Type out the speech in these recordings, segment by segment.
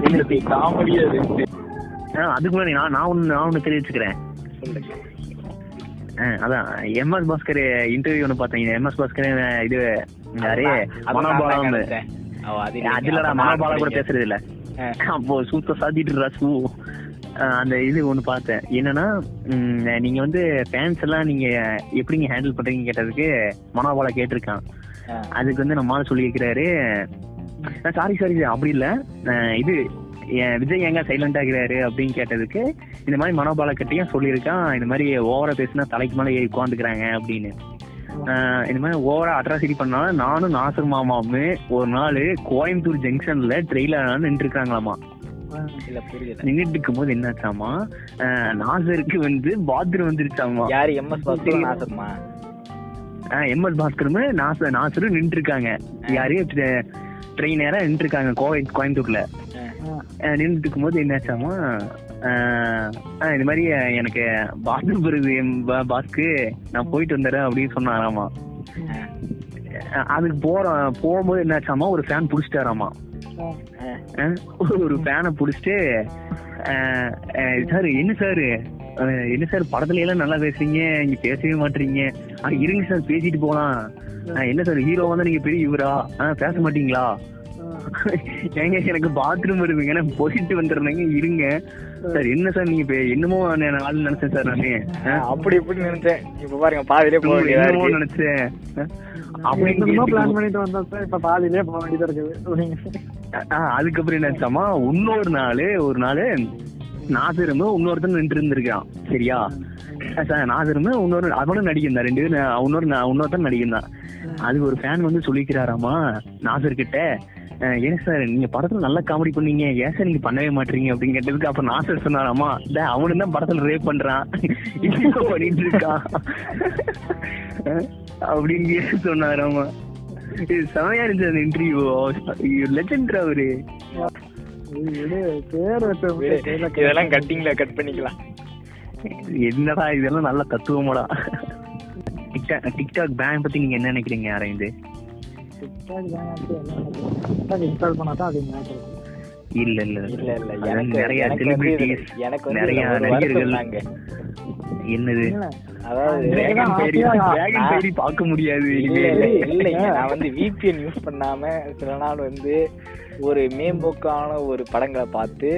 காமெடியா இருக்கு. ஆ, அதுக்கு முன்னாடி நான் நான் ஒன்று நான் ஒன்று தெரிவிச்சுக்கிறேன். அதான் எம்எஸ் பாஸ்கர் இன்டர்வியூ ஒன்று பார்த்தீங்க. எம்எஸ் பாஸ்கர் இது நான் மனோபாலம். அதுலடா மனோபாலம் கூட பேசுறது இல்ல. ஆ. அப்போ சூத்த சாத்திட்டு சூ. அந்த இது ஒண்ணு பார்த்தேன். என்னன்னா நீங்க வந்து ஃபேன்ஸ் எல்லாம் நீங்க எப்படிங்க ஹேண்டில் பண்றீங்க கேட்டதுக்கு மனோபால கேட்டிருக்கான். அதுக்கு வந்து நம்ம சொல்லி வைக்கிறாரு சாரி சாரி அப்படி இல்ல. இது என் விஜய் ஏங்க சைலண்ட் ஆகிறாரு அப்படின்னு கேட்டதுக்கு இந்த மாதிரி மனோபால கிட்டையும் சொல்லியிருக்கான். இந்த மாதிரி ஓவரா பேசினா தலைக்கு மேல ஏறி உட்காந்துக்கிறாங்க அப்படின்னு. இந்த மாதிரி ஓவரா அட்ராசிட்டி பண்ணாலும் நானும் நாசர் மாமாவுமே ஒரு நாள் கோயம்புத்தூர் ஜங்ஷன்ல ட்ரெயிலர் நின்று இருக்காங்களாமா நின்றுட்டு இருக்கும்போது என்னாச்சாமா? அஹ் நாசருக்கு வந்து பாத்ரூம் வந்துருச்சாமா? யாரு எம்எஸ் பாஸ்கர் நாசர்மா? எம்எஸ் பாஸ்கரும் நாசர் நாசரும் நின்று இருக்காங்க யாரு ட்ரெயின் நேரம் நின்று இருக்காங்க கோவை கோயம்புத்தூர்ல. நின்றுட்டு இருக்கும்போது என்னாச்சாமா இந்த மாதிரி எனக்கு பாத்ரூம் வருது பாஸ்க்கு நான் போயிட்டு வந்துடுறேன் அப்படின்னு சொன்னாராமா. அதுக்கு போற போகும்போது என்னாச்சாமா ஒரு ஃபேன் புடிச்சிட்டாராமா. ஒரு ஃபேனை புடிச்சிட்டு சார் என்ன சார்? என்ன சார் படத்துல எல்லாம் நல்லா பேசுறீங்க நீங்க பேசவே மாட்டீங்க. ஆ, இருங்க சார் பேசிட்டு போலாம். என்ன சார் ஹீரோ வந்து நீங்க பெரிய இவரா ஆ, பேச மாட்டீங்களா? ஏங்க எனக்கு பாத்ரூம் வருதுங்க நான் போயிட்டு வந்துடுறேங்க இருங்க. சார் என்ன சார் நீங்க என்னமோ நான் ஆள் நினைச்சேன் சார் நானு. அப்படி இப்படி நினைச்சேன். இப்ப பாருங்க பாதியிலே போக வேண்டியதா என்னமோ இருக்கு. நினைச்சேன். அப்படி பிளான் பண்ணிட்டு வந்தா சார் இப்ப பாதியிலே போக வேண்டியதா இருக்குது. ஆஹ் அதுக்கப்புறம் என்னாச்சாமா இன்னொரு நாள் ஒரு நாள் நாசரும் இன்னொருத்தன் நின்று இருந்திருக்கான். சரியா? அஹ் சார் இன்னொரு அவனும் நடிகன் தான். ரெண்டு பேரும் இன்னொரு இன்னொருத்தன் நடிகன் தான். ஒரு ஃபேன் வந்து சொல்லிக்கிறாராமா நாசர் கிட்ட ஏன் சார் நீங்க படத்துல நல்லா காமெடி பண்ணீங்க. ஏன் சார் நீங்க பண்ணவே மாட்டீங்க? அப்படின்னு கேட்டதுக்கு அப்ப நாசர் சொன்னாராமா "டே, அவனு தான் படத்துல ரேப் பண்றான். பண்ணிட்டு இருக்கான்? அப்படின்னு சொன்னாராமா. இது செமையா இருந்துச்சு அந்த இன்டர்வியூ லெஜண்ட் அவரு. இதெல்லாம் கட்டிங்ல கட் பண்ணிக்கலாம். என்னடா இதெல்லாம் நல்ல தத்துவமாடா டிக்டாக் டிக்டாக் பேன் பத்தி நீங்க என்ன நினைக்கிறீங்க அரவிந்த் டிக்டாக். டிக்டாக் இன்ஸ்டால் பண்ணா தான் அது இல்ல இல்ல இல்ல. இல்ல எனக்கு நிறைய செலிபிரிட்டிஸ் எனக்கு நிறைய நடிகர்கள். என்னது? அதாவது பார்க்க முடியாது. இல்ல இனிமே. இல்ல இல்லைங்க நான் வந்து விபிஎன் யூஸ் பண்ணாம சில நாள் வந்து ஒரு மேம்போக்கான ஒரு படங்களை பார்த்து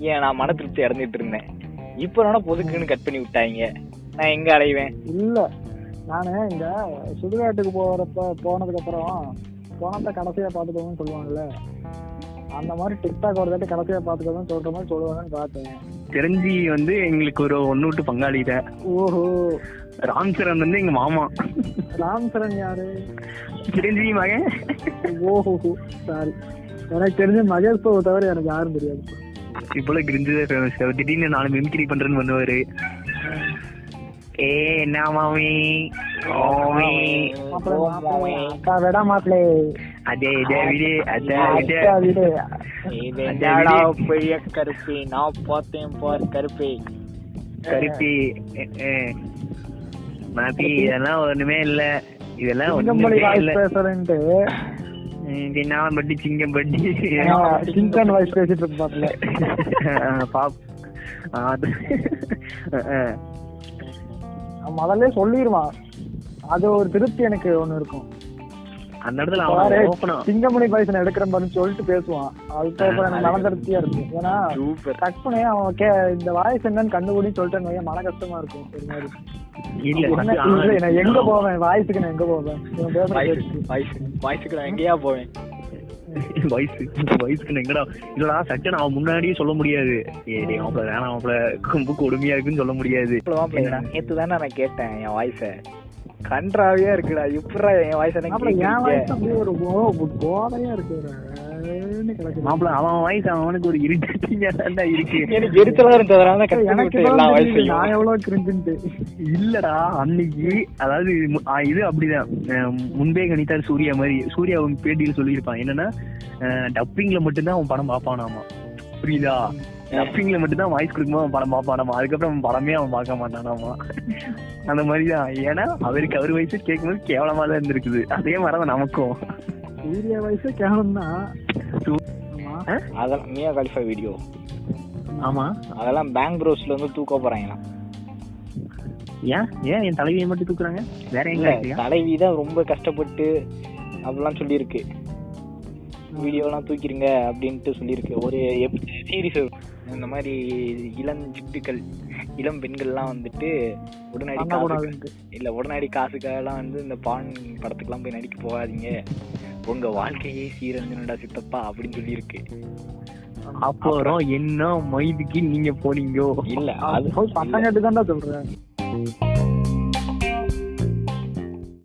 ஏன் நான் மன திருப்தி அடைஞ்சிட்டு இருந்தேன். இப்ப நானும் பொதுக்குன்னு கட் பண்ணி விட்டாங்க. நான் எங்க அடைவேன் இல்ல. நானு இங்க சுடுகாட்டுக்கு போறப்ப போனதுக்கு அப்புறம் போனத கடைசியா பாத்துக்கோங்கன்னு சொல்லுவாங்கல்ல. அந்த மாதிரி டிக்டாக் ஒரு தாட்டி கடைசியா பாத்துக்கோங்கன்னு சொல்ற மாதிரி சொல்லுவாங்கன்னு பார்த்தேன். தெரிஞ்சி வந்து எங்களுக்கு ஒரு ஒன்னு விட்டு பங்காளிட்ட. ஓஹோ. ராம் சரண் வந்து எங்க மாமா. ராம் சரண் யாரு? சிரஞ்சீவி மகன் ஓஹோ சாரி. எனக்கு தெரிஞ்ச மகேஷ் பாபு தவிர எனக்கு யாரும் தெரியாது. இப்போல கிரிஞ்சதே ஃபேமஸ் திடீர்னு நாலு மிமிக்ரி பண்றேன்னு பண்ணுவாரு. ஏ என்ன மாமி? ஓமி அக்கா விட மாப்பிளே அதே இதே விடு அதே இதே அக்கா விடு இது என்னடா பெரிய கருப்பி நான் பார்த்தேன் பார் கருப்பி கருப்பி மாப்பி இதெல்லாம் ஒண்ணுமே இல்ல இதெல்லாம் ஒண்ணுமே இல்ல பேசுறேன்ட்டு தின்னாம பட்டி சிங்கம் பட்டி சிங்கன் வாய்ஸ் பேசிட்டு இருக்கு பாத்துல பாப் அது முதல்ல சொல்லிடுவான் அது ஒரு திருப்தி எனக்கு ஒண்ணு இருக்கும் அந்த இடத்துல அவன் சிங்கமணி பாய்ஸ் நான் எடுக்கிறேன் பாருன்னு சொல்லிட்டு பேசுவான். அதுக்கப்புறம் எனக்கு மன திருப்தியா இருக்கும். ஏன்னா டக்குனே அவன் கே இந்த வாய்ஸ் என்னன்னு கண்டுபிடின்னு சொல்லிட்டு வையேன், மன கஷ்டமா இருக்கும். ஒரு மாதிரி. இல்ல எங்க போவேன்? வாய்ஸுக்கு நான் எங்க போவேன்? வாய்ஸுக்கு நான் எங்கேயா போவேன்? வயசு வயசுக்கு எங்கடா இல்லடா சட்டன் அவன் முன்னாடியே சொல்ல முடியாது. ஏடி அவங்கள வேணாம் ரொம்ப கொடுமையா இருக்குன்னு சொல்ல முடியாது. நேத்து தானே நான் கேட்டேன் என் வாய்ஸ கன்றாவியா இருக்குடா. இப்படா என் வாய்ஸ் எனக்கு வாய்ஸ் ஒரு கோதையா இருக்கு. மாப்பிள அவன் வயசு அவனுக்கு ஒரு இருக்கு. எனக்கு எரிச்சலா இருந்ததுனால எனக்கு எல்லா நான் எவ்வளவு கிரிஞ்சுன்ட்டு இல்லடா அன்னைக்கு அதாவது இது அப்படிதான். முன்பே கணித்தார் சூர்யா மாதிரி சூர்யா அவன் பேட்டியில் சொல்லியிருப்பான். என்னன்னா டப்பிங்ல மட்டும்தான் அவன் படம் பார்ப்பானாமா? புரியுதா? டப்பிங்ல மட்டும்தான் வாய்ஸ் கொடுக்கும்போது அவன் படம் பார்ப்பானாமா? அதுக்கப்புறம் அவன் படமே அவன் பார்க்க மாட்டானாமா? அந்த மாதிரிதான். ஏன்னா அவருக்கு அவர் வயசு கேட்கும்போது கேவலமா தான் இருந்திருக்குது. அதே மாதிரிதான் நமக்கும். சூர்யா வயசு கேவலம் தான்? அதெல்லாம் மியா கலிஃபா வீடியோ ஆமா. அதெல்லாம் பேங்க் ப்ரோஸ்ல வந்து தூக்க போறாங்களாம் ஏன்? ஏன் என் தலைவியை மட்டும் தூக்குறாங்க? வேற எங்க தலைவி தான் ரொம்ப கஷ்டப்பட்டு அப்படிலாம் சொல்லியிருக்கு. வீடியோலாம் தூக்கிருங்க அப்படின்ட்டு சொல்லியிருக்கு. ஒரு சீரிஸ் இந்த மாதிரி இளம் சிட்டுக்கள் இளம் பெண்கள்லாம் வந்துட்டு உடனடி காசு பண்ணக்கூடாதுன்ட்டு இல்ல உடனடி காசுக்காகலாம் வந்து இந்த பான் படத்துக்குலாம் போய் நடிக்க போகாதீங்க. உங்க வாழ்க்கையே சீரழிஞ்சுடா சித்தப்பா அப்படின்னு சொல்லியிருக்கு. அப்புறம் என்ன மைதுக்கு நீங்க போனீங்கோ? இல்ல அது அது போய் பசங்க தான்டா சொல்றேன்.